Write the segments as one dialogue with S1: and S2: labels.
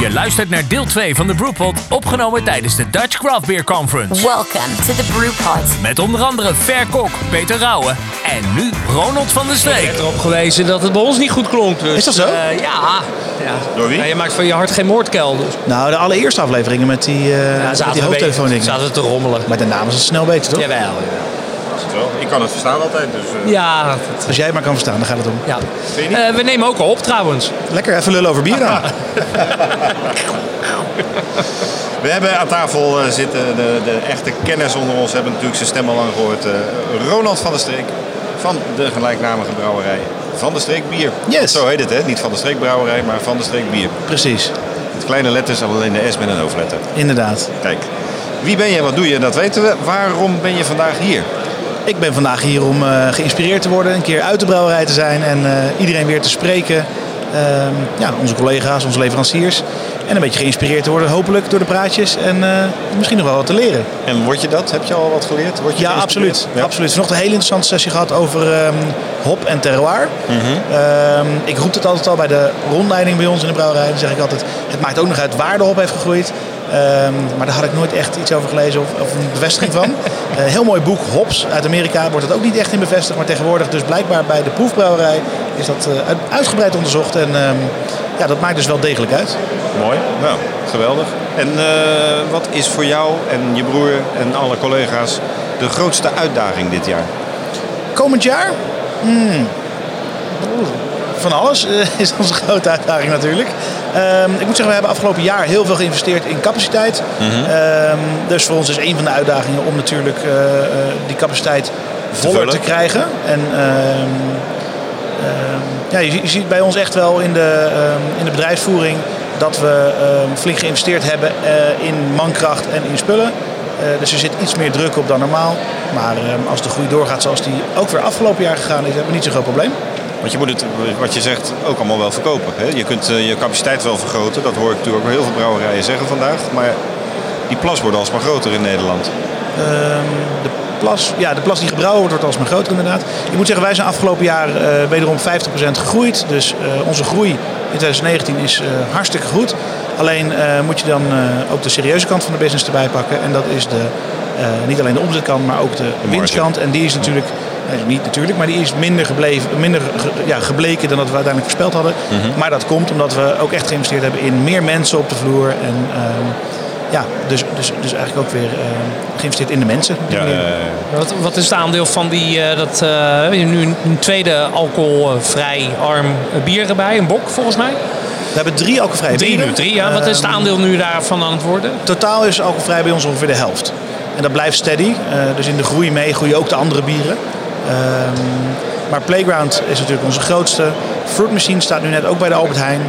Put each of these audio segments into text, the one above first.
S1: Je luistert naar deel 2 van de Brewpot, opgenomen tijdens de Dutch Craft Beer Conference.
S2: Welcome to the Brewpot.
S1: Met onder andere Ver Kok, Peter Rauwe en nu Ronald van der
S3: Ik
S1: Streek.
S3: heb erop gewezen dat het bij ons niet goed klonk. Dus,
S4: Is dat zo?
S3: eh, ja. ja.
S5: Door wie?
S3: Ja, je maakt van je hart geen moordkuil. Dus.
S4: Nou, de allereerste afleveringen met die, eh
S3: Ja,
S4: met die
S3: we
S4: hoofdtelefoon dingen.
S3: zaten te rommelen.
S4: Maar daarna was het snel beter, toch?
S3: Jawel.
S5: Wel, Ik kan het verstaan altijd, dus... eh,
S3: Ja, dat-
S4: Als jij het maar kan verstaan, dan gaat het om.
S3: ja. Eh, we nemen ook al op trouwens.
S4: Lekker, even lullen over bier dan.
S5: We hebben aan tafel eh, zitten, de, de echte kenners onder ons hebben natuurlijk zijn stem al lang gehoord. eh, Ronald van der Streek van de gelijknamige brouwerij Van der Streek Bier.
S4: Yes.
S5: Zo heet het, hè? Niet Van der Streek Brouwerij, maar Van der Streek Bier.
S4: Precies,
S5: Met kleine letters, alleen de S met een hoofdletter.
S4: inderdaad.
S5: Kijk, wie ben je en wat doe je, dat weten we. Waarom ben je vandaag hier?
S4: Ik ben vandaag hier om eh, geïnspireerd te worden, een keer uit de brouwerij te zijn en eh, iedereen weer te spreken. Ehm, ja, onze collega's, onze leveranciers. En een beetje geïnspireerd te worden, hopelijk door de praatjes. En eh, misschien nog wel wat te leren.
S5: En word je dat? Heb je al wat geleerd? Word je
S4: Ja, absoluut.
S5: Ja.
S4: absoluut. Vanochtend een hele interessante sessie gehad over ehm, hop en terroir.
S5: Mhm.
S4: Ehm, ik roep het altijd al bij de rondleiding bij ons in de brouwerij. Dan zeg ik altijd, het maakt ook nog uit waar de hop heeft gegroeid. Ehm, maar daar had ik nooit echt iets over gelezen of, of een bevestiging van. Een heel mooi boek, Hops, uit Amerika, wordt dat ook niet echt in bevestigd. Maar tegenwoordig dus blijkbaar bij de proefbrouwerij is dat eh, uit- uitgebreid onderzocht. En ehm, ja, dat maakt dus wel degelijk uit.
S5: Mooi. Nou, geweldig. En eh, wat is voor jou en je broer en alle collega's de grootste uitdaging dit jaar?
S4: Komend jaar? Hmm. Van alles eh, is onze grote uitdaging natuurlijk. Ehm, ik moet zeggen, we hebben afgelopen jaar heel veel geïnvesteerd in capaciteit. Ehm, dus voor ons is een van de uitdagingen om natuurlijk eh, eh, die capaciteit voller te krijgen. En ehm, ja, je, zie- je ziet bij ons echt wel in de, in de bedrijfsvoering dat we flink geïnvesteerd hebben in mankracht en in spullen. Dus er zit iets meer druk op dan normaal. Maar als de groei doorgaat zoals die ook weer afgelopen jaar gegaan is, hebben we niet zo'n groot probleem.
S5: Want je moet het, wat je zegt, ook allemaal wel verkopen. Hè? Je kunt eh, je capaciteit wel vergroten. Dat hoor ik natuurlijk ook heel veel brouwerijen zeggen vandaag. Maar die plas wordt alsmaar groter in Nederland.
S4: Ehm, de, plas, ja, de plas die gebrouwen wordt, wordt alsmaar groter inderdaad. Ik moet zeggen, wij zijn afgelopen jaar eh, wederom 50% gegroeid. Dus eh, onze groei in 2019 is hartstikke goed. Alleen moet je dan ook de serieuze kant van de business erbij pakken. En dat is de, niet alleen de omzetkant, maar ook de, winstkant. En die is natuurlijk, nee, niet natuurlijk, maar die is minder, gebleven, minder ge- ja, gebleken dan dat we uiteindelijk voorspeld hadden. Maar dat komt omdat we ook echt geïnvesteerd hebben in meer mensen op de vloer. En ehm, ja, dus, dus, dus eigenlijk ook weer ehm, geïnvesteerd in de mensen. manier.
S3: Wat, wat is het aandeel van die, eh, dat, eh, nu een, tweede alcoholvrij arm bier erbij? Een bok volgens mij?
S4: We hebben drie alcoholvrije
S3: Drie
S4: bieren.
S3: nu, drie. Ja. Wat is het
S4: Ehm,
S3: aandeel nu daarvan aan het worden?
S4: Totaal is alcoholvrij bij ons ongeveer de helft. En dat blijft steady. Eh, dus in de groei mee groeien ook de andere bieren. Ehm, maar Playground is natuurlijk onze grootste. Fruit Machine staat nu net ook bij de Albert Heijn.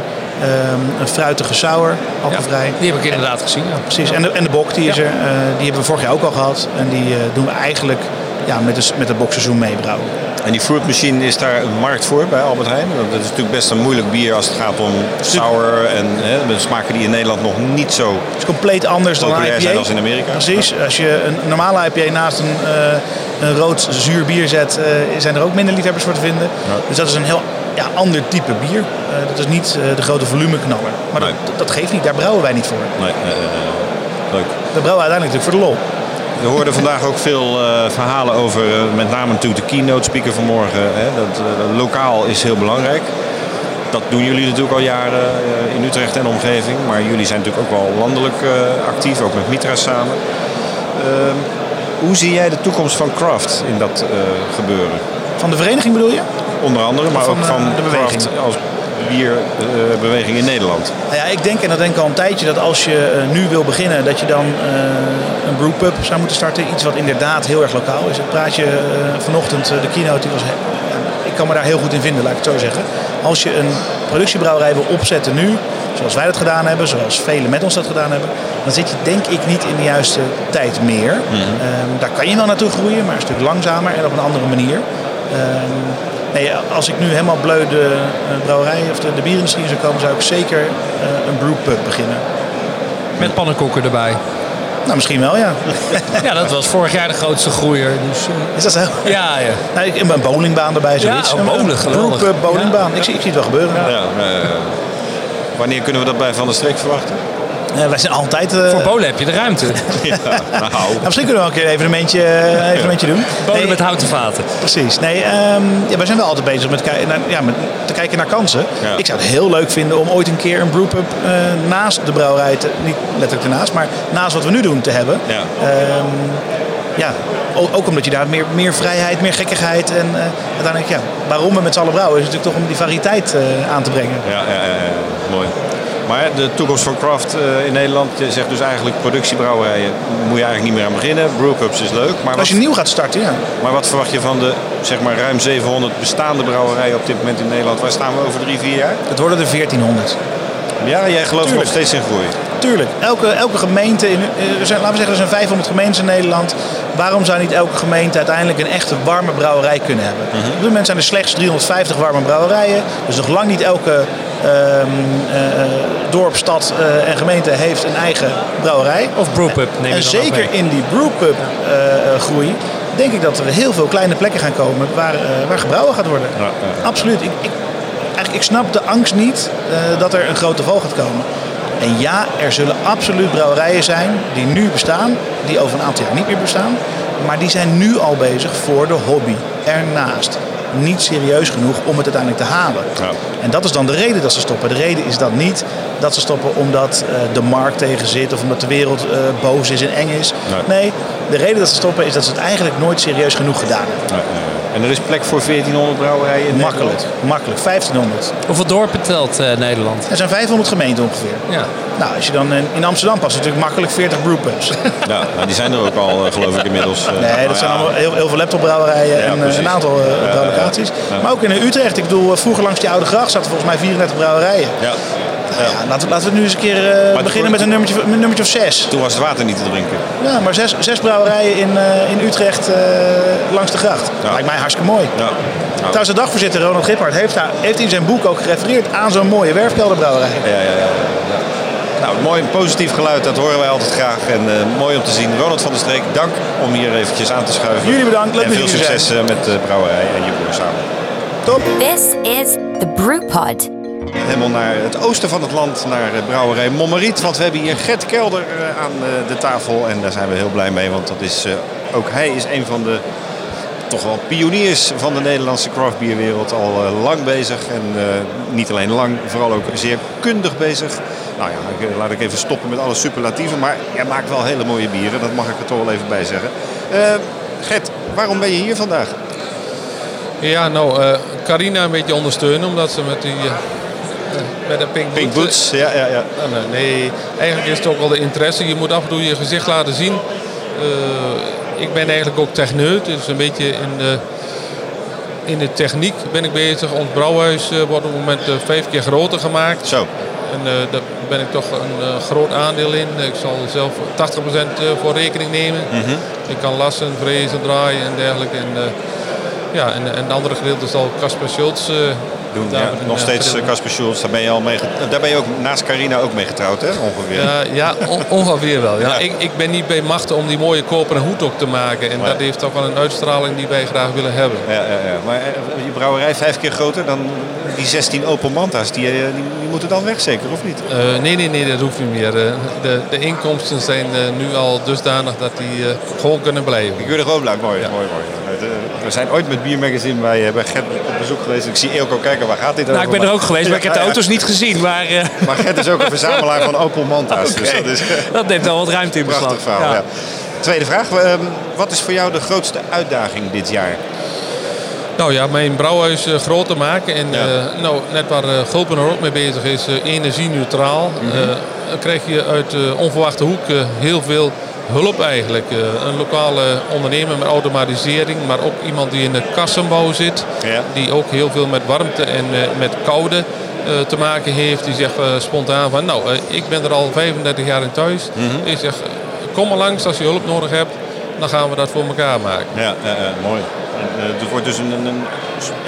S4: Ehm, een fruitige sour, alcoholvrij.
S3: Die heb ik inderdaad gezien. Ja.
S4: Precies. En de, en de bok die is er. eh, die hebben we vorig jaar ook al gehad. En die eh, doen we eigenlijk ja, met, de, met het bokseizoen meebrouwen.
S5: En die fruit machine, is daar een markt voor bij Albert Heijn? Want dat is natuurlijk best een moeilijk bier als het gaat om sour en hè, met smaken die in Nederland nog niet zo
S4: Het is compleet anders dan een IPA.
S5: zijn als in Amerika.
S4: Precies. Als je een normale IPA naast een, eh, een rood zuur bier zet, eh, zijn er ook minder liefhebbers voor te vinden. Dus dat is een heel ja, ander type bier. Eh, dat is niet eh, de grote volumeknaller. Maar
S5: Nee.
S4: dat, dat geeft niet, daar brouwen wij niet voor.
S5: Nee, leuk.
S4: We brouwen uiteindelijk natuurlijk voor de lol.
S5: We hoorden vandaag ook veel verhalen over, met name natuurlijk de keynote speaker vanmorgen. Hè, dat lokaal is heel belangrijk. Dat doen jullie natuurlijk al jaren in Utrecht en omgeving. Maar jullie zijn natuurlijk ook wel landelijk actief, ook met Mitra samen. Hoe zie jij de toekomst van craft in dat eh, gebeuren?
S4: Van de vereniging bedoel je?
S5: Onder andere, maar
S4: Van,
S5: ook
S4: eh,
S5: van
S4: de beweging.
S5: als bierbeweging in Nederland.
S4: Nou ja, ik denk, en dat denk ik al een tijdje, dat als je eh, nu wil beginnen, dat je dan eh, een brewpub zou moeten starten. Iets wat inderdaad heel erg lokaal is. Het praatje eh, vanochtend, eh, de keynote, die was, ik kan me daar heel goed in vinden, laat ik het zo zeggen. Als je een productiebrouwerij wil opzetten nu, zoals wij dat gedaan hebben, zoals velen met ons dat gedaan hebben, dan zit je denk ik niet in de juiste tijd meer. Ehm, daar kan je wel naartoe groeien, maar een stuk langzamer en op een andere manier. Ehm, nee, als ik nu helemaal bleu de eh, brouwerij of de, de bierindustrie in zou komen, zou ik zeker eh, een brewpub beginnen.
S3: Met pannenkoeken erbij.
S4: Nou, misschien wel, ja.
S3: Ja, dat was vorig jaar de grootste groeier. Dus, eh,
S4: Is dat zo?
S3: ja, ja.
S4: Nou, ik, een bowlingbaan erbij, zoiets.
S3: Ja, oh,
S4: Een-
S3: bowlen,
S4: een
S3: geweldig.
S4: brewpub, bowlingbaan. Ik, zie, ik zie het wel gebeuren.
S5: Ja, eh, Wanneer kunnen we dat bij Van der Streek verwachten?
S4: Eh, wij zijn altijd... eh,
S3: Voor Polen heb je de ruimte.
S5: Ja, nou,
S4: nou, misschien kunnen we wel een keer een evenementje, eh, evenementje doen.
S3: Polen
S4: Nee,
S3: met houten vaten.
S4: Precies. Nee, ehm, ja, wij zijn wel altijd bezig met, naar- ja, met te kijken naar kansen.
S5: Ja.
S4: Ik zou het heel leuk vinden om ooit een keer een brewpub eh naast de brouwerij, te, niet letterlijk ernaast, maar naast wat we nu doen te hebben.
S5: Ja.
S4: Ehm, ja, ook, omdat je daar meer, meer vrijheid, meer gekkigheid en eh, uiteindelijk, ja, waarom we met z'n allen brouwen is natuurlijk toch om die variëteit eh, aan te brengen.
S5: Ja, ja, ja, ja, mooi. Maar de toekomst van craft eh, in Nederland, je zegt dus eigenlijk productiebrouwerijen, moet je eigenlijk niet meer aan beginnen. Brewpubs is leuk, maar wat,
S4: Als je nieuw gaat starten, ja.
S5: maar wat verwacht je van de zeg maar, ruim 700 bestaande brouwerijen op dit moment in Nederland? Waar staan we over drie, vier jaar?
S4: Het worden er 1400.
S5: Ja, jij gelooft
S4: Tuurlijk.
S5: nog steeds in groei.
S4: Tuurlijk, elke, elke gemeente, in, eh, er zijn, laten we zeggen er zijn 500 gemeentes in Nederland. Waarom zou niet elke gemeente uiteindelijk een echte warme brouwerij kunnen hebben? Op dit moment zijn er slechts 350 warme brouwerijen. Dus nog lang niet elke ehm, eh, eh, dorp, stad en gemeente heeft een eigen brouwerij.
S3: Of brewpub neem je
S4: En zeker
S3: mee.
S4: in die brewpub groei denk ik dat er heel veel kleine plekken gaan komen waar, waar gebrouwen gaat worden.
S5: Ja, ja.
S4: Absoluut. Ik, ik, eigenlijk, ik snap de angst niet dat er een grote val gaat komen. En ja, er zullen absoluut brouwerijen zijn die nu bestaan, die over een aantal jaar niet meer bestaan. Maar die zijn nu al bezig voor de hobby ernaast. Niet serieus genoeg om het uiteindelijk te halen.
S5: Ja.
S4: En dat is dan de reden dat ze stoppen. De reden is dan niet dat ze stoppen omdat eh, de markt tegen zit of omdat de wereld eh, boos is en eng is.
S5: Nee.
S4: Nee, de reden dat ze stoppen is dat ze het eigenlijk nooit serieus genoeg gedaan hebben.
S5: En er is plek voor 1400 brouwerijen in
S4: Makkelijk,
S5: Nederland?
S4: makkelijk. 1500.
S3: Hoeveel dorpen telt eh, Nederland?
S4: Er zijn 500 gemeenten ongeveer.
S3: Ja.
S4: Nou, als je dan in, in Amsterdam past, natuurlijk makkelijk 40 brewpubs.
S5: Ja, nou, die zijn er ook al, eh, geloof ik, inmiddels. eh.
S4: Nee,
S5: Nou
S4: dat zijn
S5: ja,
S4: allemaal heel, heel veel laptopbrouwerijen
S5: Ja,
S4: en eh,
S5: precies.
S4: een aantal eh,
S5: ja, ja.
S4: Maar ook in Utrecht. Ik bedoel, eh, vroeger langs die oude gracht zaten volgens mij 34 brouwerijen.
S5: Ja.
S4: Nou ja, laten, we- laten we nu eens een keer eh, beginnen met een nummertje, met een nummertje of zes.
S5: Toen was het water niet te drinken.
S4: Ja, maar zes, zes brouwerijen in, eh, in Utrecht eh, langs de gracht.
S5: Ja.
S4: Lijkt mij hartstikke mooi.
S5: Ja.
S4: Trouwens, de dagvoorzitter Ronald Gippard heeft, daar, heeft in zijn boek ook gerefereerd aan zo'n mooie werfkelderbrouwerij.
S5: Ja, ja, ja. ja. Nou, mooi positief geluid, dat horen wij altijd graag. En eh, mooi om te zien. Ronald van der Streek, dank om hier eventjes aan te schuiven.
S4: Jullie bedankt, leuk
S5: En
S4: dat
S5: veel
S4: jullie er
S5: succes met de brouwerij en je broer samen.
S4: Top.
S2: This is the Brewpod.
S5: Helemaal naar het oosten van het land, naar eh, brouwerij Mommeriet. Want we hebben hier Gert Kelder eh, aan eh, de tafel. En daar zijn we heel blij mee, want dat is, ook hij is een van de toch wel pioniers van de Nederlandse craftbierwereld. Al lang bezig en niet alleen lang, vooral ook zeer kundig bezig. Nou ja, laat ik even stoppen met alle superlatieven. Maar jij maakt wel hele mooie bieren, dat mag ik er toch wel even bij zeggen. Gert, waarom ben je hier vandaag?
S6: Ja, nou, eh, Carina een beetje ondersteunen, omdat ze met die... met de Pink,
S5: Pink
S6: Boot-
S5: Boots, ja, ja, ja.
S6: Ah, nee, eigenlijk is het ook wel de interesse. Je moet af en toe je gezicht laten zien. Eh, ik ben eigenlijk ook techneut, dus een beetje in de, in de techniek ben ik bezig. Ons brouwhuis eh, wordt op het moment eh, vijf keer groter gemaakt.
S5: Zo,
S6: En daar ben ik toch een groot aandeel in. Ik zal zelf 80% eh, voor rekening nemen. Ik kan lassen, vrezen, draaien en dergelijke. En, ja, en, en de andere gedeelte zal Casper Schultz
S5: doen. Ja, nog
S6: eh,
S5: steeds eh, Casper Schultz, daar ben je al mee. Daar ben je ook naast Carina ook mee getrouwd, hè? Ongeveer.
S6: Ja, ja on- ongeveer wel. Ja.
S5: Ja.
S6: Ik, ik ben niet bij machten om die mooie koperen hoed ook te maken. En dat heeft toch wel een uitstraling die wij graag willen hebben.
S5: Ja, ja, ja. Maar eh, je brouwerij vijf keer groter dan die 16 Opel Manta's, die, die, die moeten dan weg zeker, of niet?
S6: Nee, nee, nee, dat hoeft niet meer. De, de inkomsten zijn nu al dusdanig dat die gewoon kunnen blijven.
S5: Ik wil er gewoon blij. Mooi, mooi, mooi. We zijn ooit met Biermagazine bij, bij Gert op bezoek geweest. Ik zie Eelco kijken, waar gaat dit
S3: Nou,
S5: over?
S3: ik ben er ook geweest, maar ik heb de auto's niet gezien. Maar eh,
S5: Maar Gert is ook een verzamelaar van Opel Manta's. Dus dat is
S3: dat neemt wel wat ruimte in
S5: een
S3: beslag.
S5: prachtig verhaal. Ja. Tweede vraag. ehm, Wat is voor jou de grootste uitdaging dit jaar?
S6: Nou ja, mijn brouwhuis eh, groter maken. En
S5: Ja.
S6: eh, nou, net waar uh, Gulpen er ook mee bezig is, eh, energie-neutraal.
S5: Mhm.
S6: Eh, dan krijg je uit de onverwachte hoek eh, heel veel hulp eigenlijk. Eh, een lokale ondernemer met automatisering, maar ook iemand die in de kassenbouw zit.
S5: Ja.
S6: Die ook heel veel met warmte en eh, met koude eh, te maken heeft. Die zegt spontaan van, nou, ik ben er al 35 jaar in thuis.
S5: Mhm.
S6: Ik zeg, kom maar langs als je hulp nodig hebt. Dan gaan we dat voor elkaar maken.
S5: Ja, mooi. En, het wordt dus een, een,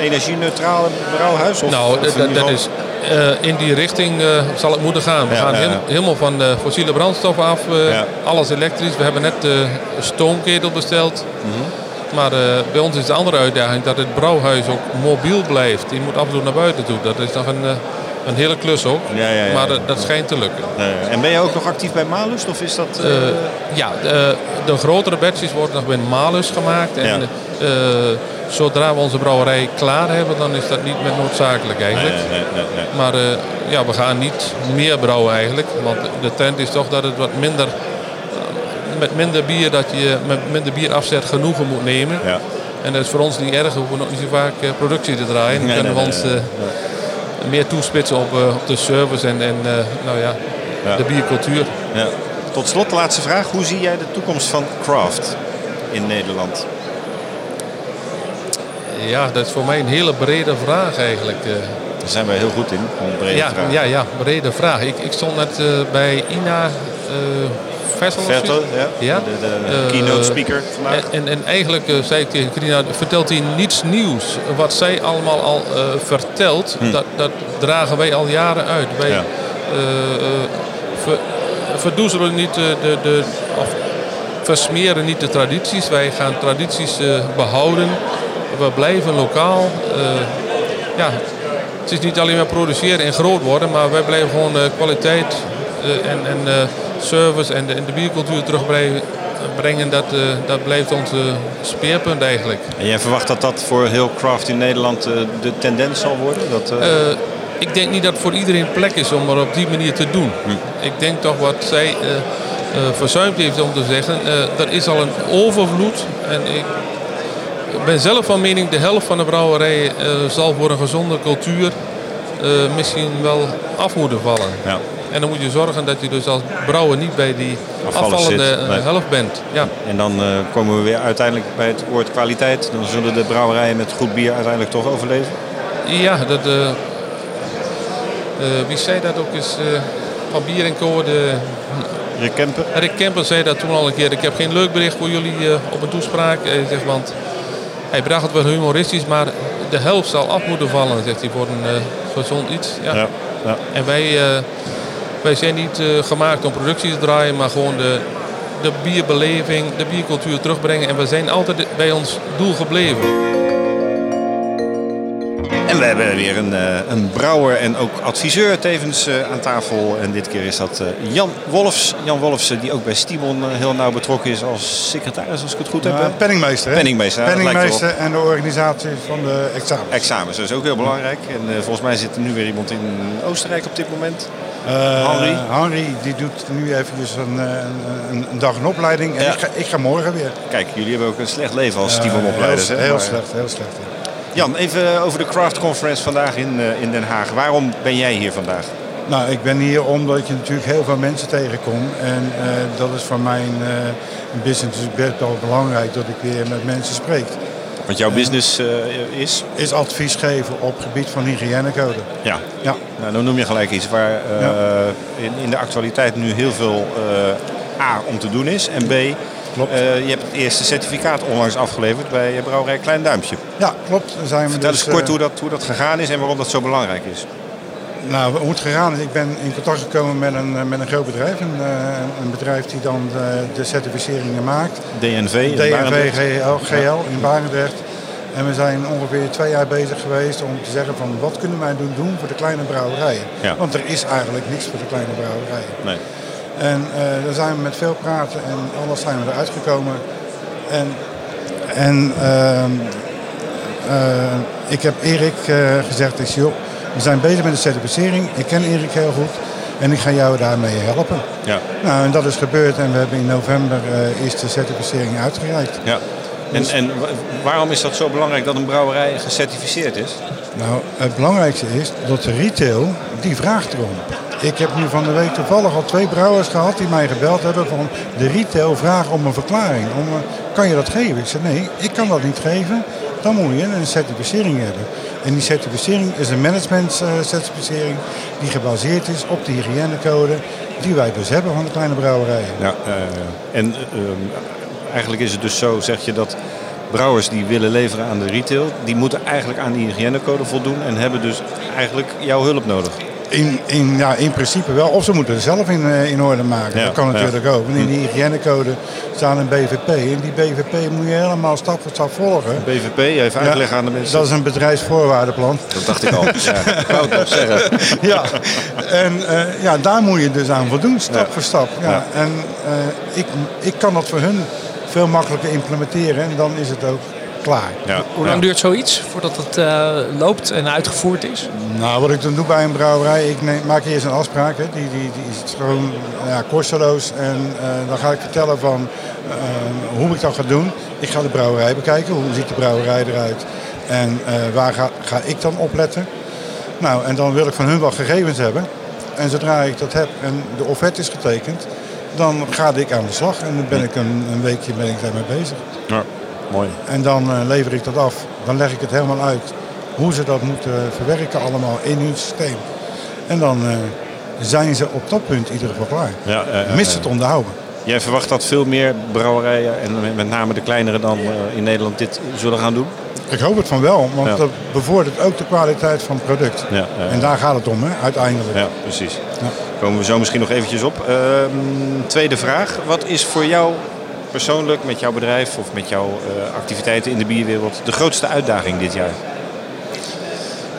S5: energie-neutraal brouwhuis? Of,
S6: Nou,
S5: of
S6: dat, dat is, eh, in die richting eh, zal het moeten gaan. We
S5: Ja,
S6: gaan
S5: ja,
S6: heel-
S5: ja.
S6: helemaal van de fossiele brandstoffen af. eh. Alles elektrisch. We hebben net de stoomketel besteld.
S5: Mhm.
S6: Maar eh, bij ons is de andere uitdaging dat het brouwhuis ook mobiel blijft. Je moet af en toe naar buiten toe. Dat is nog een, eh, een hele klus ook.
S5: Ja, ja, ja.
S6: Maar dat, dat schijnt te lukken.
S5: Eh, en ben je ook nog actief bij Malus? Of is dat... eh,
S6: Eh, ja, de, de grotere batches worden nog bij Malus gemaakt. En eh, zodra we onze brouwerij klaar hebben, dan is dat niet meer noodzakelijk eigenlijk.
S5: nee, nee, nee, nee.
S6: Maar eh, ja, we gaan niet meer brouwen eigenlijk. Want de trend is toch dat het wat minder, met minder bier dat je met minder bierafzet genoegen moet nemen.
S5: Ja.
S6: En dat is voor ons niet erg, we hoeven nog niet zo vaak eh, productie te draaien. Dan kunnen we ons eh, meer toespitsen op, eh, op de service en, en eh, nou ja,
S5: Ja.
S6: de biercultuur.
S5: Ja. Tot slot de laatste vraag. Hoe zie jij de toekomst van craft in Nederland?
S6: Ja, dat is voor mij een hele brede vraag eigenlijk. eh.
S5: Daar zijn wij heel goed in. Een brede
S6: ja,
S5: vraag.
S6: ja, ja, brede vraag. Ik, ik stond net eh, bij Ina eh
S5: Vettel,
S6: zoiets.
S5: ja.
S6: Ja.
S5: De, de keynote speaker vandaag.
S6: En, en, en eigenlijk zei ik tegen vertelt hij niets nieuws. Wat zij allemaal al vertelt, dat, dat dragen wij al jaren uit. Wij
S5: Hm. Ja.
S6: ver- verdoezelen niet de, de, de, of versmeren niet de tradities. Wij gaan tradities eh, behouden. We blijven lokaal. Eh, ja, het is niet alleen maar produceren en groot worden, maar wij blijven gewoon eh, kwaliteit eh, en, en service en de, en de biercultuur terugbrengen. Brengen, dat, dat blijft ons speerpunt eigenlijk.
S5: En jij verwacht dat dat voor heel craft in Nederland de tendens zal worden? Dat,
S6: ik denk niet dat het voor iedereen plek is om er op die manier te doen. Ik denk toch wat zij verzuimd heeft om te zeggen, er is al een overvloed. En ik ben zelf van mening, de helft van de brouwerij eh, zal voor een gezonde cultuur eh, misschien wel af moeten vallen.
S5: ja.
S6: En dan moet je zorgen dat je dus als brouwer niet bij die
S5: Afvallen
S6: afvallende
S5: zit,
S6: eh,
S5: nee.
S6: helft bent. Ja.
S5: En dan komen we weer uiteindelijk bij het woord kwaliteit. Dan zullen de brouwerijen met goed bier uiteindelijk toch overleven.
S6: Ja, dat, wie zei dat ook eens? van Bier en Co. De,
S5: Rick Kemper.
S6: Rick Kemper zei dat toen al een keer. Ik heb geen leuk bericht voor jullie op een toespraak. Hij zegt, want hij bracht het wel humoristisch, maar de helft zal af moeten vallen, zegt hij, voor een eh, gezond iets. Ja.
S5: Ja. Ja.
S6: En wij, eh, wij zijn niet eh, gemaakt om productie te draaien, maar gewoon de, de bierbeleving, de biercultuur terugbrengen. En we zijn altijd bij ons doel gebleven.
S5: En we hebben weer een, eh, een brouwer en ook adviseur tevens eh, aan tafel. En dit keer is dat eh, Jan Wolfs. Jan Wolfs, die ook bij Stimon heel nauw betrokken is als secretaris, als ik het goed heb. Hè?
S7: penningmeester. Hè?
S5: Penningmeester, ja,
S7: Penningmeester en de organisatie van de examens.
S5: Examens, dat is ook heel belangrijk. En volgens mij zit er nu weer iemand in Oostenrijk op dit moment.
S7: Eh,
S5: Henry?
S7: Henry die doet nu eventjes een, een, een dag een opleiding. En
S5: Ja.
S7: ik, ga, ik ga morgen weer.
S5: Kijk, jullie hebben ook een slecht leven als Stimon-opleiders.
S7: Heel,
S5: hè?
S7: heel slecht, heel slecht. ja.
S5: Jan, even over de Craft Conference vandaag in, eh, in Den Haag. Waarom ben jij hier vandaag?
S7: Nou, ik ben hier omdat je natuurlijk heel veel mensen tegenkomt. En eh, dat is voor mijn eh, business dus best wel belangrijk dat ik weer met mensen spreek.
S5: Want jouw business is?
S7: Is advies geven op het gebied van hygiënecode.
S5: Ja.
S7: Ja.
S5: Nou, dan noem je gelijk iets waar in, in de actualiteit nu heel veel A om te doen is. En B,
S7: Klopt.
S5: eh, je hebt het eerste certificaat onlangs afgeleverd bij eh, Brouwerij Klein Duimpje.
S7: Ja, klopt. Dan zijn we
S5: Vertel
S7: dus,
S5: eens kort
S7: eh,
S5: hoe dat, hoe dat gegaan is en waarom dat zo belangrijk is.
S7: Nou, hoe het gegaan is, ik ben in contact gekomen met een, met een groot bedrijf. Een, een bedrijf die dan de, de certificeringen maakt.
S5: DNV. in
S7: DNV. GL, in Barendrecht. En we zijn ongeveer twee jaar bezig geweest om te zeggen van wat kunnen wij doen, doen voor de kleine brouwerijen.
S5: Ja.
S7: Want er is eigenlijk niks voor de kleine brouwerijen.
S5: Nee.
S7: En eh daar zijn we met veel praten en alles zijn we eruit gekomen. En, en ehm, eh, ik heb Erik eh, gezegd, ik zeg, joh, we zijn bezig met de certificering. Ik ken Erik heel goed en ik ga jou daarmee helpen.
S5: Ja.
S7: Nou, en dat is gebeurd en we hebben in november is de certificering uitgereikt.
S5: Ja. En, en wa- waarom is dat zo belangrijk dat een brouwerij gecertificeerd is?
S7: Nou, het belangrijkste is dat de retail, die vraagt erom. Ik heb nu van de week toevallig al twee brouwers gehad die mij gebeld hebben van de retail vraagt om een verklaring. Om, een- kan je dat geven? Ik zei nee, ik kan dat niet geven. Dan moet je een certificering hebben. En die certificering is een management eh, certificering die gebaseerd is op de hygiënecode die wij dus hebben van de kleine brouwerijen.
S5: Ja, eh, en eh, ehm, eigenlijk is het dus zo, zeg je, dat brouwers die willen leveren aan de retail, die moeten eigenlijk aan die hygiënecode voldoen en hebben dus eigenlijk jouw hulp nodig.
S7: In, in, ja, in principe wel. Of ze moeten het zelf in, eh, in orde maken.
S5: Ja,
S7: dat kan
S5: ja.
S7: natuurlijk ook. Want in die hygiënecode staat een BVP. En die BVP moet je helemaal stap voor stap volgen.
S5: BVP, even uitleggen aan de mensen.
S7: Dat is een bedrijfsvoorwaardenplan.
S5: Dat dacht ik al. Ja, ik zeggen.
S7: ja, en eh, ja, daar moet je dus aan voldoen, stap voor stap. Ja.
S5: Ja.
S7: En eh, ik, ik kan dat voor hun veel makkelijker implementeren en dan is het ook klaar.
S5: Ja.
S3: Hoe lang duurt zoiets voordat het eh, loopt en uitgevoerd is?
S7: Nou, wat ik dan doe bij een brouwerij, ik neem, maak eerst een afspraak. Hè. Die, die, die is gewoon ja, kosteloos. En eh, dan ga ik vertellen van eh, hoe ik dat ga doen. Ik ga de brouwerij bekijken. Hoe ziet de brouwerij eruit? En eh, waar ga, ga ik dan opletten? Nou, en dan wil ik van hun wel gegevens hebben. En zodra ik dat heb en de offerte is getekend, dan ga ik aan de slag. En dan ben ik een, een weekje ben ik daarmee bezig.
S5: Ja, mooi.
S7: En dan eh, lever ik dat af. Dan leg ik het helemaal uit hoe ze dat moeten verwerken allemaal in hun systeem. En dan eh, zijn ze op dat punt in ieder geval klaar.
S5: Ja,
S7: Mits
S5: ja.
S7: het onderhouden.
S5: Jij verwacht dat veel meer brouwerijen, en met name de kleinere dan eh, in Nederland, dit zullen gaan doen?
S7: Ik hoop het van wel, want
S5: Ja.
S7: dat bevordert ook de kwaliteit van het product.
S5: Ja.
S7: En daar gaat het om, hè, uiteindelijk.
S5: Ja, precies. Komen we zo misschien nog eventjes op. Ehm, tweede vraag. Wat is voor jou persoonlijk, met jouw bedrijf of met jouw eh, activiteiten in de bierwereld, de grootste uitdaging dit jaar?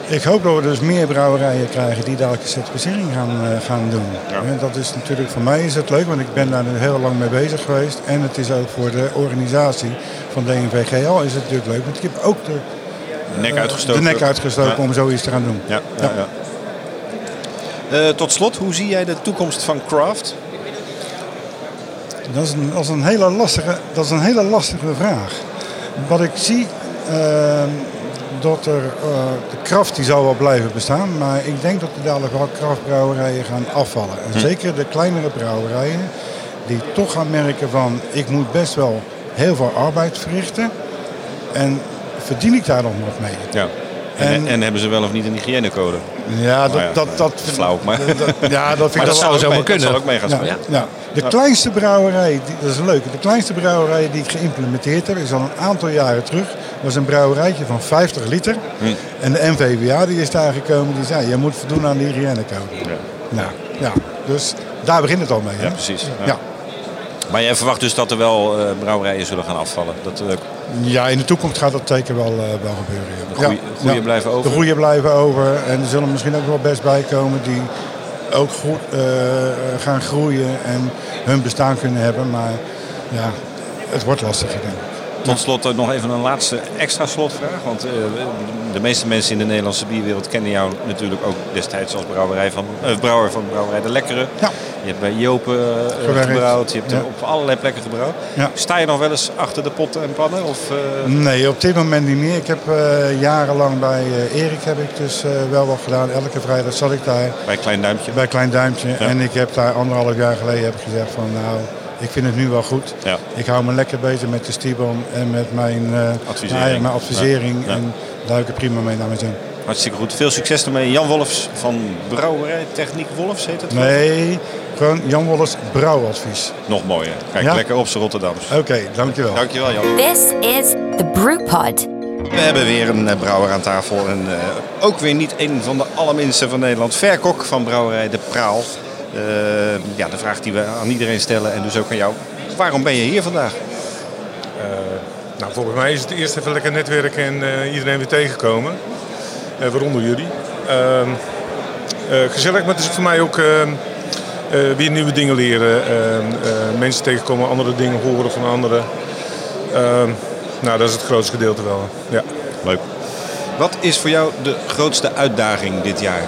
S7: Ik hoop dat we dus meer brouwerijen krijgen die dadelijk een certificering gaan, eh, gaan doen. En dat is natuurlijk voor mij is het leuk, want ik ben daar nu heel lang mee bezig geweest. En het is ook voor de organisatie van DNVGL is het natuurlijk leuk. Want ik heb ook de,
S5: Nek
S7: eh,
S5: uitgestoken.
S7: de nek uitgestoken
S5: Ja.
S7: om zoiets te gaan doen.
S5: Ja, ja, Eh, tot slot, hoe zie jij de toekomst van craft?
S7: Dat is een, dat is een, hele, lastige, dat is een hele lastige vraag. Wat ik zie, ehm, dat er, eh, de kracht die zal wel blijven bestaan. Maar ik denk dat er dadelijk wel krachtbrouwerijen gaan afvallen. En zeker de kleinere brouwerijen die toch gaan merken van ik moet best wel heel veel arbeid verrichten. En verdien ik daar nog wat mee?
S5: Ja. En,
S7: En-
S5: en hebben ze wel of niet een hygiënecode?
S7: Ja, dat,
S5: Nou ja,
S7: dat, dat,
S5: Flauw, maar,
S7: dat- ja, dat vind
S3: Maar
S7: ik
S3: dat zou zomaar kunnen.
S5: Dat zal ook mee gaan
S7: Ja,
S5: spelen.
S7: ja. De kleinste brouwerij, die, dat is leuk, de kleinste brouwerij die ik geïmplementeerd heb, is al een aantal jaren terug. was een brouwerijtje van 50 liter.
S5: Hm.
S7: En de NVWA die is daar gekomen, die zei, je moet voldoen aan de hygiënecode.
S5: Ja.
S7: Nou, ja, dus daar begint het al mee. Hè?
S5: Ja, precies. Ja. Maar jij verwacht dus dat er wel eh, brouwerijen zullen gaan afvallen? Dat, eh,
S7: ja, in de toekomst gaat dat zeker wel, eh, wel gebeuren. ja.
S5: Goeie-
S7: Ja.
S5: blijven over?
S7: De goede blijven over. En er zullen misschien ook wel best bij komen die ook goed eh, gaan groeien en hun bestaan kunnen hebben. Maar ja, het wordt lastiger denk ik.
S5: Tot slot eh, nog even een laatste extra slotvraag. Want eh, de meeste mensen in de Nederlandse bierwereld kennen jou natuurlijk ook destijds als brouwerij van, eh, brouwer van Brouwerij De Lekkere.
S7: Ja.
S5: Je hebt bij Jopen
S7: Gewerkt.
S5: gebrouwd. Je hebt
S7: Ja.
S5: op allerlei plekken gebrouwd.
S7: Ja.
S5: Sta je nog wel eens achter de potten en pannen? Of,
S7: Nee, op dit moment niet meer. Ik heb jarenlang bij Erik heb ik dus wel wat gedaan. Elke vrijdag zat ik daar
S5: bij Klein Duimpje?
S7: bij Klein Duimpje. En ik heb daar anderhalf jaar geleden heb gezegd van nou, ik vind het nu wel goed.
S5: Ja.
S7: Ik hou me lekker bezig met de Stibon en met mijn, eh,
S5: Advisering.
S7: Mijn, mijn advisering.
S5: Ja. Ja.
S7: En daar heb ik er prima mee naar mijn zin.
S5: Hartstikke goed. Veel succes ermee. Jan Wolfs van Brouwerij Techniek Wolfs heet het?
S7: Nee, gewoon Jan Wolles brouwadvies.
S5: Nog mooier. Kijk,
S7: Ja.
S5: lekker op z'n Rotterdams.
S7: Oké, dankjewel.
S5: Dankjewel Jan.
S2: This is the Brewpod.
S5: We hebben weer een eh, brouwer aan tafel. En eh, ook weer niet een van de allerminste van Nederland. Verkok van brouwerij De Praal. Eh, ja, de vraag die we aan iedereen stellen en dus ook aan jou. Waarom ben je hier vandaag?
S8: Nou, volgens mij is het eerst even lekker netwerken en eh, iedereen weer tegenkomen. Eh, waaronder jullie. Ehm, eh, gezellig, maar het is voor mij ook ehm, eh, weer nieuwe dingen leren. Ehm, eh, mensen tegenkomen, andere dingen horen van anderen. Ehm, nou, dat is het grootste gedeelte wel. Ja.
S5: Leuk. Wat is voor jou de grootste uitdaging dit jaar?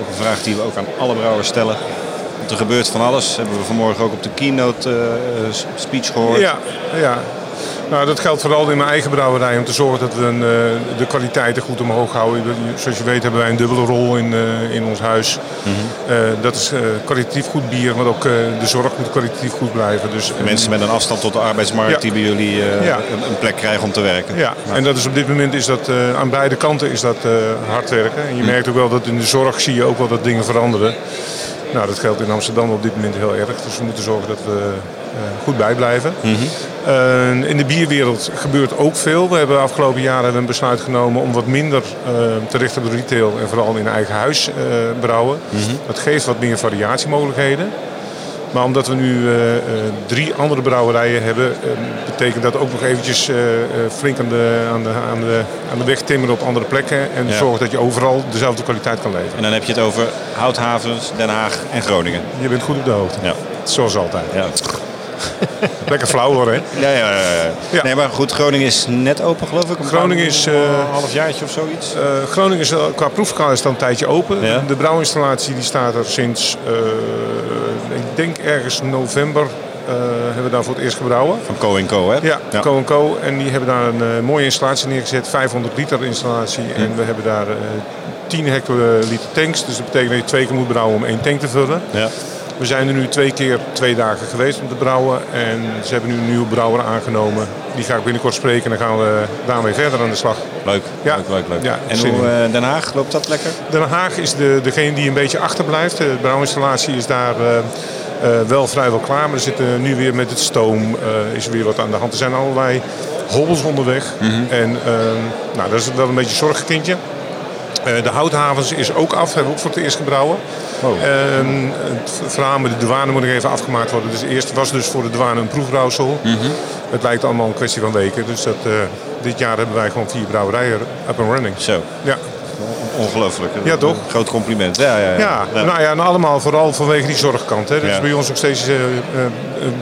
S5: Ook een vraag die we ook aan alle brouwers stellen. Er gebeurt van alles. Hebben we vanmorgen ook op de keynote eh, speech gehoord.
S8: Ja, ja. Nou, dat geldt vooral in mijn eigen brouwerij om te zorgen dat we een, eh, de kwaliteiten goed omhoog houden. Zoals je weet hebben wij een dubbele rol in, eh, in ons huis.
S5: Mhm.
S8: Dat is kwalitatief goed bier, maar ook de zorg moet kwalitatief goed blijven. Dus,
S5: Mensen met een afstand tot de arbeidsmarkt
S8: Ja.
S5: die bij jullie
S8: Ja.
S5: een, een plek krijgen om te werken.
S8: Ja, en dat is op dit moment is dat aan beide kanten is dat hard werken. En je
S5: Hm.
S8: merkt ook wel dat in de zorg zie je ook wel dat dingen veranderen. Nou, dat geldt in Amsterdam op dit moment heel erg. Dus we moeten zorgen dat we eh, goed bijblijven. Eh, in de bierwereld gebeurt ook veel. We hebben de afgelopen jaren een besluit genomen om wat minder eh, te richten op de retail en vooral in eigen huis brouwen. Dat geeft wat meer variatiemogelijkheden. Maar omdat we nu eh, eh, drie andere brouwerijen hebben, eh, betekent dat ook nog eventjes eh, flink aan de, aan, de, aan, de, aan de weg timmeren op andere plekken. En
S5: Ja.
S8: zorgen dat je overal dezelfde kwaliteit kan leveren.
S5: En dan heb je het over Houthavens, Den Haag en Groningen.
S8: Je bent goed op de hoogte.
S5: Ja.
S8: Zoals altijd.
S5: Ja.
S8: Lekker flauw hoor, hè?
S5: Ja, ja, ja, ja. Nee, maar goed, Groningen is net open geloof ik.
S8: Groningen
S5: paar-
S8: is, eh,
S5: een halfjaartje of zoiets.
S8: Groningen is qua proeflokaal is dan een tijdje open.
S5: Ja.
S8: De brouwinstallatie die staat er sinds, denk ergens november, eh, hebben we daar voor het eerst gebrouwen.
S5: Van Co Co, hè?
S8: Ja, Co Co. En die hebben daar een eh, mooie installatie neergezet, 500 liter installatie. En we hebben daar eh 10 hectoliter tanks. Dus dat betekent dat je twee keer moet brouwen om één tank te vullen.
S5: Ja.
S8: We zijn er nu twee keer twee dagen geweest om te brouwen. En ze hebben nu een nieuwe brouwer aangenomen. Die ga ik binnenkort spreken en dan gaan we daarmee verder aan de slag.
S5: Leuk,
S8: Ja.
S5: leuk, leuk, leuk.
S8: Ja,
S5: en hoe Den Haag, loopt dat lekker?
S8: Den Haag is de, degene die een beetje achterblijft. De brouwinstallatie is daar wel vrijwel klaar. Maar er zit eh, nu weer met het stoom eh, is er weer wat aan de hand. Er zijn allerlei hobbels onderweg. En eh, nou, dat is wel een beetje een zorgkindje. Eh, de houthavens is ook af, hebben we ook voor het eerst gebrouwen. En het verhaal met de douane moet nog even afgemaakt worden. Dus eerst was dus voor de douane een proefbrouwsel. Het lijkt allemaal een kwestie van weken. Dus dat, eh, dit jaar hebben wij gewoon vier brouwerijen up and running.
S5: Zo,
S8: Ja.
S5: Ongelooflijk.
S8: Ja, toch?
S5: Een groot compliment. Ja, ja, ja.
S8: Ja, nou ja, en allemaal vooral vanwege die zorgkant. Hè. Dat is bij ons nog steeds eh, eh,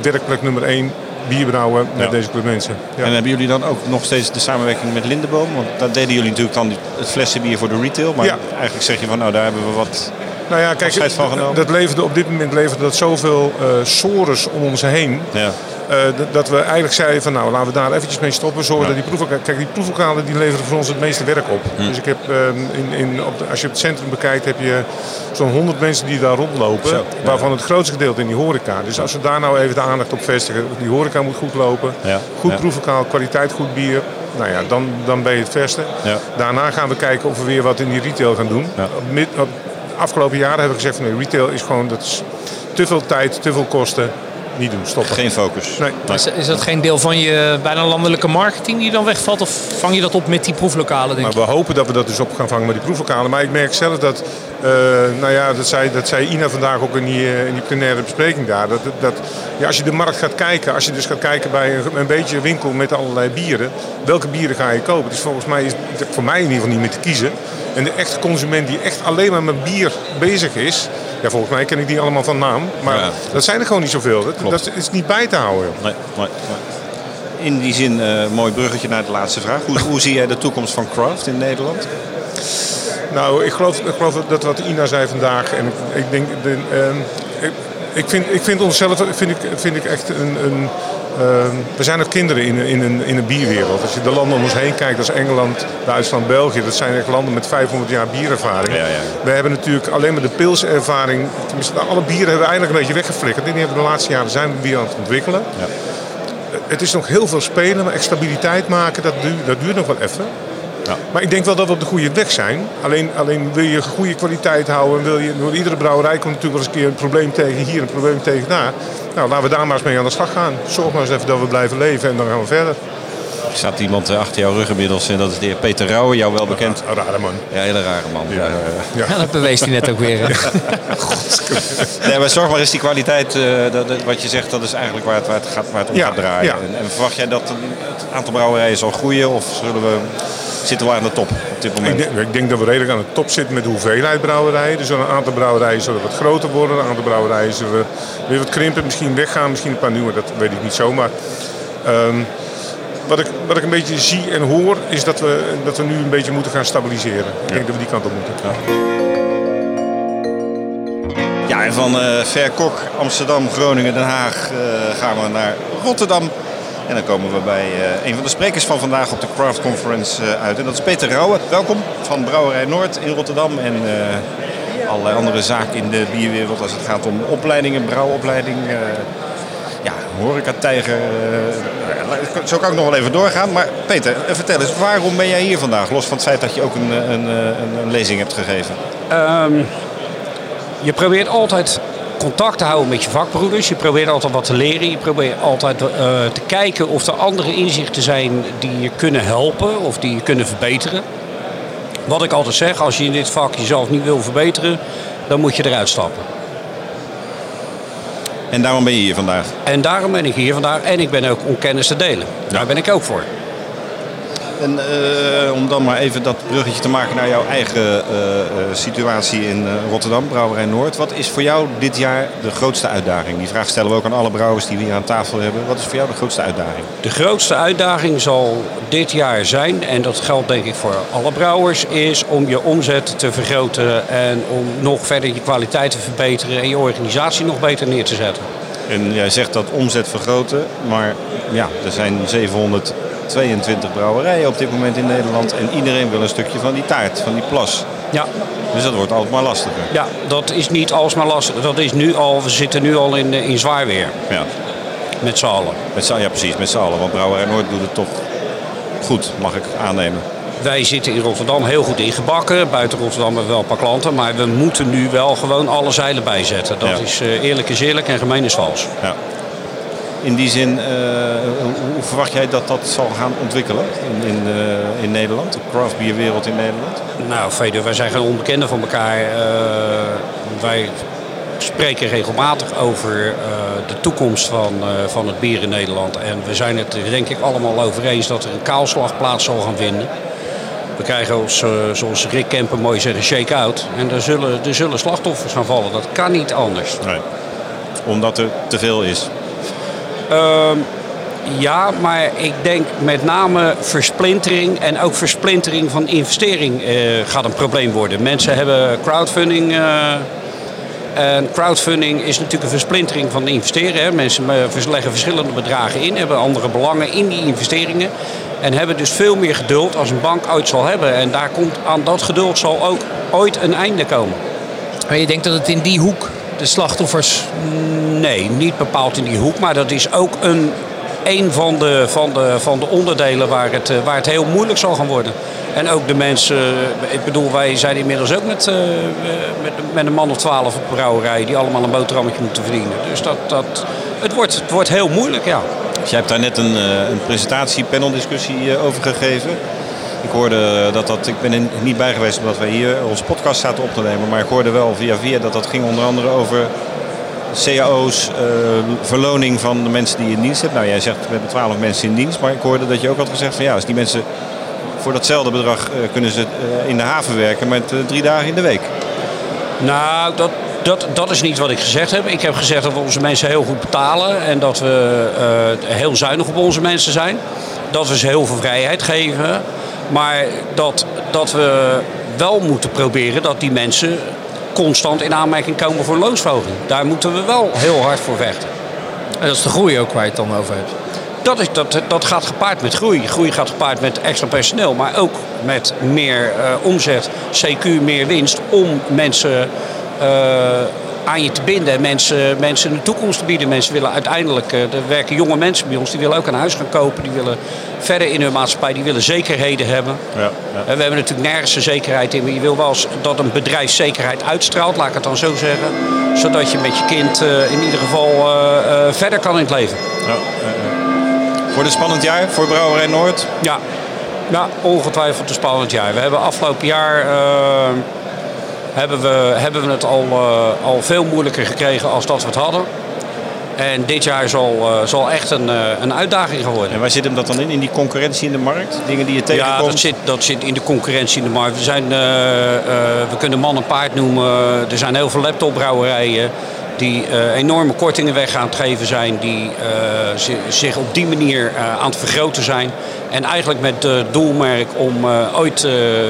S8: werkplek nummer één. Bierbrouwen met
S5: Ja.
S8: deze club mensen. Ja.
S5: En hebben jullie dan ook nog steeds de samenwerking met Lindeboom? Want dat deden jullie natuurlijk dan het flessenbier voor de retail. Maar
S8: Ja.
S5: eigenlijk zeg je van nou daar hebben we wat...
S8: nou ja, kijk,
S5: van genomen?
S8: dat leverde, op dit moment leverde dat zoveel eh sores om ons heen. Eh, dat- we eigenlijk zeiden van nou laten we daar eventjes mee stoppen. Zorgen dat die proeflokalen, kijk die proeflokalen die leveren voor ons het meeste werk op.
S5: Hm.
S8: Dus ik heb ehm, in, in, op de- als je het centrum bekijkt heb je zo'n 100 mensen die daar rondlopen.
S5: Zo, ja.
S8: Waarvan het grootste gedeelte in die horeca. Dus als we daar nou even de aandacht op vestigen. Die horeca moet goed lopen.
S5: Ja,
S8: Goed proeflokaal, kwaliteit goed bier. Nou ja, dan, dan ben je het verste. Daarna gaan we kijken of we weer wat in die retail gaan doen. Op mid- op de afgelopen jaren heb ik gezegd van nee, retail is gewoon dat is te veel tijd, te veel kosten. Niet doen, stoppen.
S5: Geen focus.
S8: Nee.
S3: Is, is dat geen deel van je bijna landelijke marketing die dan wegvalt? Of vang je dat op met die proeflokalen, denk
S8: Maar
S3: je?
S8: we hopen dat we dat dus op gaan vangen met die proeflokalen. Maar ik merk zelf dat, eh, nou ja, dat zei, dat zei Ina vandaag ook in die, eh, in die plenaire bespreking daar. Dat, dat, ja, als je de markt gaat kijken, als je dus gaat kijken bij een, een beetje winkel met allerlei bieren. Welke bieren ga je kopen? Dus volgens mij is het voor mij in ieder geval niet meer te kiezen. En de echte consument die echt alleen maar met bier bezig is. Ja, volgens mij ken ik die allemaal van naam. Maar
S5: Ja.
S8: dat zijn er gewoon niet zoveel. Dat, dat is niet bij te houden.
S5: Nee, nee, nee. In die zin, eh mooi bruggetje naar de laatste vraag. Hoe, hoe zie jij de toekomst van craft in Nederland?
S8: Nou, ik geloof, ik geloof dat wat Ina zei vandaag. En ik, ik denk. De, ehm, ik, ik, vind, ik vind onszelf vind ik, vind ik echt een. een we zijn nog kinderen in, in, een, in een bierwereld. Als je de landen om ons heen kijkt, als Engeland, Duitsland, België, dat zijn echt landen met 500 jaar bierervaring.
S5: Ja, ja.
S8: We hebben natuurlijk alleen maar de pilservaring. Tenminste, alle bieren hebben we eigenlijk een beetje weggeflikkerd. Die hebben we de laatste jaren zijn we bier aan het ontwikkelen.
S5: Ja.
S8: Het is nog heel veel spelen, maar echt stabiliteit maken, dat duurt, dat duurt nog wel even.
S5: Ja.
S8: Maar ik denk wel dat we op de goede weg zijn. Alleen, alleen wil je goede kwaliteit houden. en Wil je, door iedere brouwerij komt natuurlijk wel eens een keer een probleem tegen hier, een probleem tegen daar. Nou, laten we daar maar eens mee aan de slag gaan. Zorg maar eens even dat we blijven leven en dan gaan we verder.
S5: Er staat iemand eh, achter jouw rug inmiddels en dat is de heer Peter Rauwe, jou wel bekend.
S8: Een rare man.
S5: Ja, hele rare man. Ja, ja, ja.
S3: Ja, dat bewees hij net ook weer.
S5: Nee, maar zorg maar eens die kwaliteit, eh, dat, dat- wat je zegt, dat is eigenlijk waar het, waar het, gaat, waar het om
S8: Ja,
S5: gaat draaien.
S8: ja.
S5: En, en verwacht jij dat het aantal brouwerijen zal groeien of zullen we, zitten we aan de top op dit moment?
S8: Ik denk, ik denk dat we redelijk aan de top zitten met de hoeveelheid brouwerijen. Dus een aantal brouwerijen zullen wat groter worden. Een aantal brouwerijen zullen weer wat krimpen. Misschien weggaan, misschien een paar nieuwe. Dat weet ik niet zomaar. Ehm, wat, ik, wat ik een beetje zie en hoor is dat we, dat we nu een beetje moeten gaan stabiliseren. Ik denk dat we die kant op moeten.
S5: Ja, en van eh Verkok, Amsterdam, Groningen, Den Haag eh, gaan we naar Rotterdam. En dan komen we bij eh, een van de sprekers van vandaag op de Craft Conference eh, uit. En dat is Peter Rauwe. Welkom van Brouwerij Noord in Rotterdam. En eh, allerlei andere zaken in de bierwereld als het gaat om opleidingen, brouwopleiding. ja, horeca-tijger. zo kan ik nog wel even doorgaan. Maar Peter, vertel eens, waarom ben jij hier vandaag? Los van het feit dat je ook een, een, een lezing hebt gegeven.
S9: Ehm, je probeert altijd contact te houden met je vakbroeders. Je probeert altijd wat te leren. Je probeert altijd eh, te kijken of er andere inzichten zijn die je kunnen helpen of die je kunnen verbeteren. Wat ik altijd zeg, als je in dit vak jezelf niet wil verbeteren, dan moet je eruit stappen.
S5: En daarom ben je hier vandaag.
S9: En daarom ben ik hier vandaag en ik ben ook om kennis te delen. Daar ben ik ook voor.
S5: En eh, om dan maar even dat bruggetje te maken naar jouw eigen eh, eh, situatie in Rotterdam, Brouwerij Noord. Wat is voor jou dit jaar de grootste uitdaging? Die vraag stellen we ook aan alle brouwers die we hier aan tafel hebben. Wat is voor jou de grootste uitdaging?
S9: De grootste uitdaging zal dit jaar zijn, en dat geldt denk ik voor alle brouwers, is om je omzet te vergroten en om nog verder je kwaliteit te verbeteren en je organisatie nog beter neer te zetten.
S5: En jij zegt dat omzet vergroten, maar ja, er zijn 700 22 brouwerijen op dit moment in Nederland. En iedereen wil een stukje van die taart, van die plas.
S9: Ja.
S5: Dus dat wordt altijd maar lastiger.
S9: Ja, dat is niet alsmaar lastig. Dat is nu al, we zitten nu al in, in zwaar weer.
S5: Ja.
S9: Met z'n allen.
S5: Met ja, precies, met z'n allen. Want Brouwerij Noord doet het toch goed, mag ik aannemen.
S9: Wij zitten in Rotterdam heel goed ingebakken. Buiten Rotterdam hebben we wel een paar klanten. Maar we moeten nu wel gewoon alle zeilen bijzetten. Dat is uh, eerlijk is eerlijk en gemeen is vals.
S5: Ja in die zin, uh, hoe verwacht jij dat dat zal gaan ontwikkelen in, in, uh, in Nederland, de craft beer wereld in Nederland?
S9: Nou, Fede, wij zijn geen onbekenden van elkaar. Uh, wij spreken regelmatig over de toekomst van, van het bier in Nederland. En we zijn het denk ik allemaal over eens dat er een kaalslag plaats zal gaan vinden. We krijgen zoals Rick Kemper mooi zeggen, shake-out. En er zullen, er zullen slachtoffers gaan vallen. Dat kan niet anders.
S5: Nee. Omdat er te veel is.
S9: Uh, ja, maar ik denk met name versplintering en ook versplintering van investering uh, gaat een probleem worden. Mensen hebben crowdfunding. Uh, en crowdfunding is natuurlijk een versplintering van investeren. Mensen leggen verschillende bedragen in, hebben andere belangen in die investeringen. En hebben dus veel meer geduld als een bank ooit zal hebben. En daar komt aan dat geduld zal ook ooit een einde komen.
S3: Maar je denkt dat het in die hoek de slachtoffers?
S9: Nee, niet bepaald in die hoek. Maar dat is ook een, een van, de, van, de, van de onderdelen waar het, eh, waar het heel moeilijk zal gaan worden. En ook de mensen, ik bedoel, wij zijn inmiddels ook met, uh, met, met, een man of twaalf op brouwerij die allemaal een boterhammetje moeten verdienen. Dus dat, dat, het, wordt, het wordt heel moeilijk, ja.
S5: Jij hebt daar net een, een presentatie, paneldiscussie over gegeven. Ik hoorde dat dat, ik ben er niet bij geweest omdat wij hier onze podcast zaten op te nemen. Maar ik hoorde wel via via dat dat ging onder andere over cao's, uh, verloning van de mensen die in dienst hebt. Nou, jij zegt we hebben twaalf mensen in dienst. Maar ik hoorde dat je ook had gezegd van ja, als die mensen voor datzelfde bedrag uh, kunnen ze uh, in de haven werken met drie dagen in de week.
S9: Nou, dat, dat, dat is niet wat ik gezegd heb. Ik heb gezegd dat we onze mensen heel goed betalen en dat we heel zuinig op onze mensen zijn. Dat we ze heel veel vrijheid geven. Maar dat, dat we wel moeten proberen dat die mensen constant in aanmerking komen voor loonsverhoging. Daar moeten we wel heel hard voor vechten.
S3: En dat is de groei ook waar je het dan over hebt.
S9: Dat, is, dat, dat gaat gepaard met groei. Groei gaat gepaard met extra personeel, maar ook met meer uh, omzet, CQ, meer winst om mensen uh, aan je te binden. Mensen, mensen een toekomst te bieden. Mensen willen uiteindelijk, uh, er werken jonge mensen bij ons, die willen ook een huis gaan kopen. Die willen verder in hun maatschappij, die willen zekerheden hebben. Ja, ja. We hebben natuurlijk nergens een zekerheid in, maar je wil wel eens dat een bedrijf zekerheid uitstraalt, laat ik het dan zo zeggen. Zodat je met je kind uh, in ieder geval verder kan in het leven. Ja,
S5: Wordt een spannend jaar voor Brouwerij Noord?
S9: Ja, ja ongetwijfeld een spannend jaar. We hebben afgelopen jaar hebben we, hebben we het al, uh, al veel moeilijker gekregen als dat we het hadden. En dit jaar zal, uh, zal echt een, uh, een uitdaging geworden.
S5: En waar zit hem dat dan in? In die concurrentie in de markt? Dingen die je tegenkomt?
S9: Ja, dat zit, dat zit in de concurrentie in de markt. We, zijn, we kunnen man en paard noemen. Er zijn heel veel laptopbrouwerijen die uh, enorme kortingen weg aan het geven zijn, die uh, zich op die manier uh, aan het vergroten zijn. En eigenlijk met het doelmerk om ooit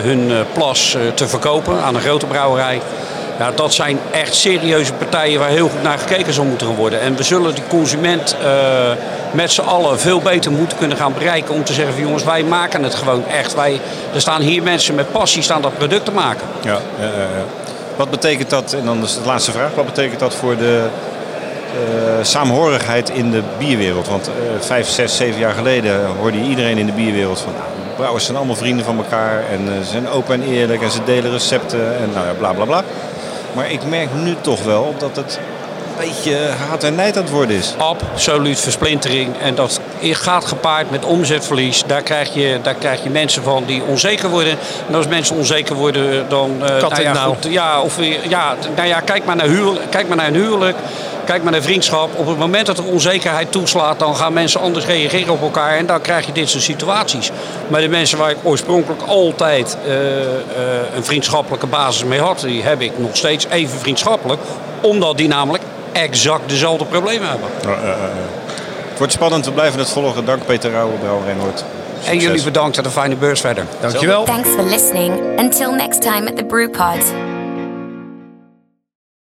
S9: hun plas te verkopen aan een grote brouwerij. Ja, dat zijn echt serieuze partijen waar heel goed naar gekeken zal moeten worden. En we zullen die consument met z'n allen veel beter moeten kunnen gaan bereiken om te zeggen van jongens, wij maken het gewoon echt. Wij, er staan hier mensen met passie staan dat product te maken.
S5: Ja, ja. Wat betekent dat, en dan is de laatste vraag, wat betekent dat voor de uh, saamhorigheid in de bierwereld? Want uh, vijf, zes, zeven jaar geleden hoorde je iedereen in de bierwereld van... Nou, brouwers zijn allemaal vrienden van elkaar en uh, ze zijn open en eerlijk en ze delen recepten en nou ja, bla bla bla. Maar ik merk nu toch wel dat het een beetje haat en nijd aan het worden is.
S9: Absoluut versplintering. En dat gaat gepaard met omzetverlies. Daar krijg je, daar krijg je mensen van die onzeker worden. En als mensen onzeker worden, dan... eh,
S3: Kat
S9: nou ja, goed, ja, of, weer- ja, nou ja, kijk maar, naar huwelijk, kijk maar naar een huwelijk. Kijk maar naar vriendschap. Op het moment dat er onzekerheid toeslaat, dan gaan mensen anders reageren op elkaar. En dan krijg je dit soort situaties. Maar de mensen waar ik oorspronkelijk altijd eh, eh, een vriendschappelijke basis mee had, die heb ik nog steeds even vriendschappelijk. Omdat die namelijk exact dezelfde problemen hebben.
S5: Het wordt spannend, we blijven het volgen. Dank Peter Rauwe, Brouwerij Noord.
S9: En jullie bedankt en een fijne beurs verder.
S3: Dankjewel.
S2: Thanks for listening. Until next time at the Brewpod.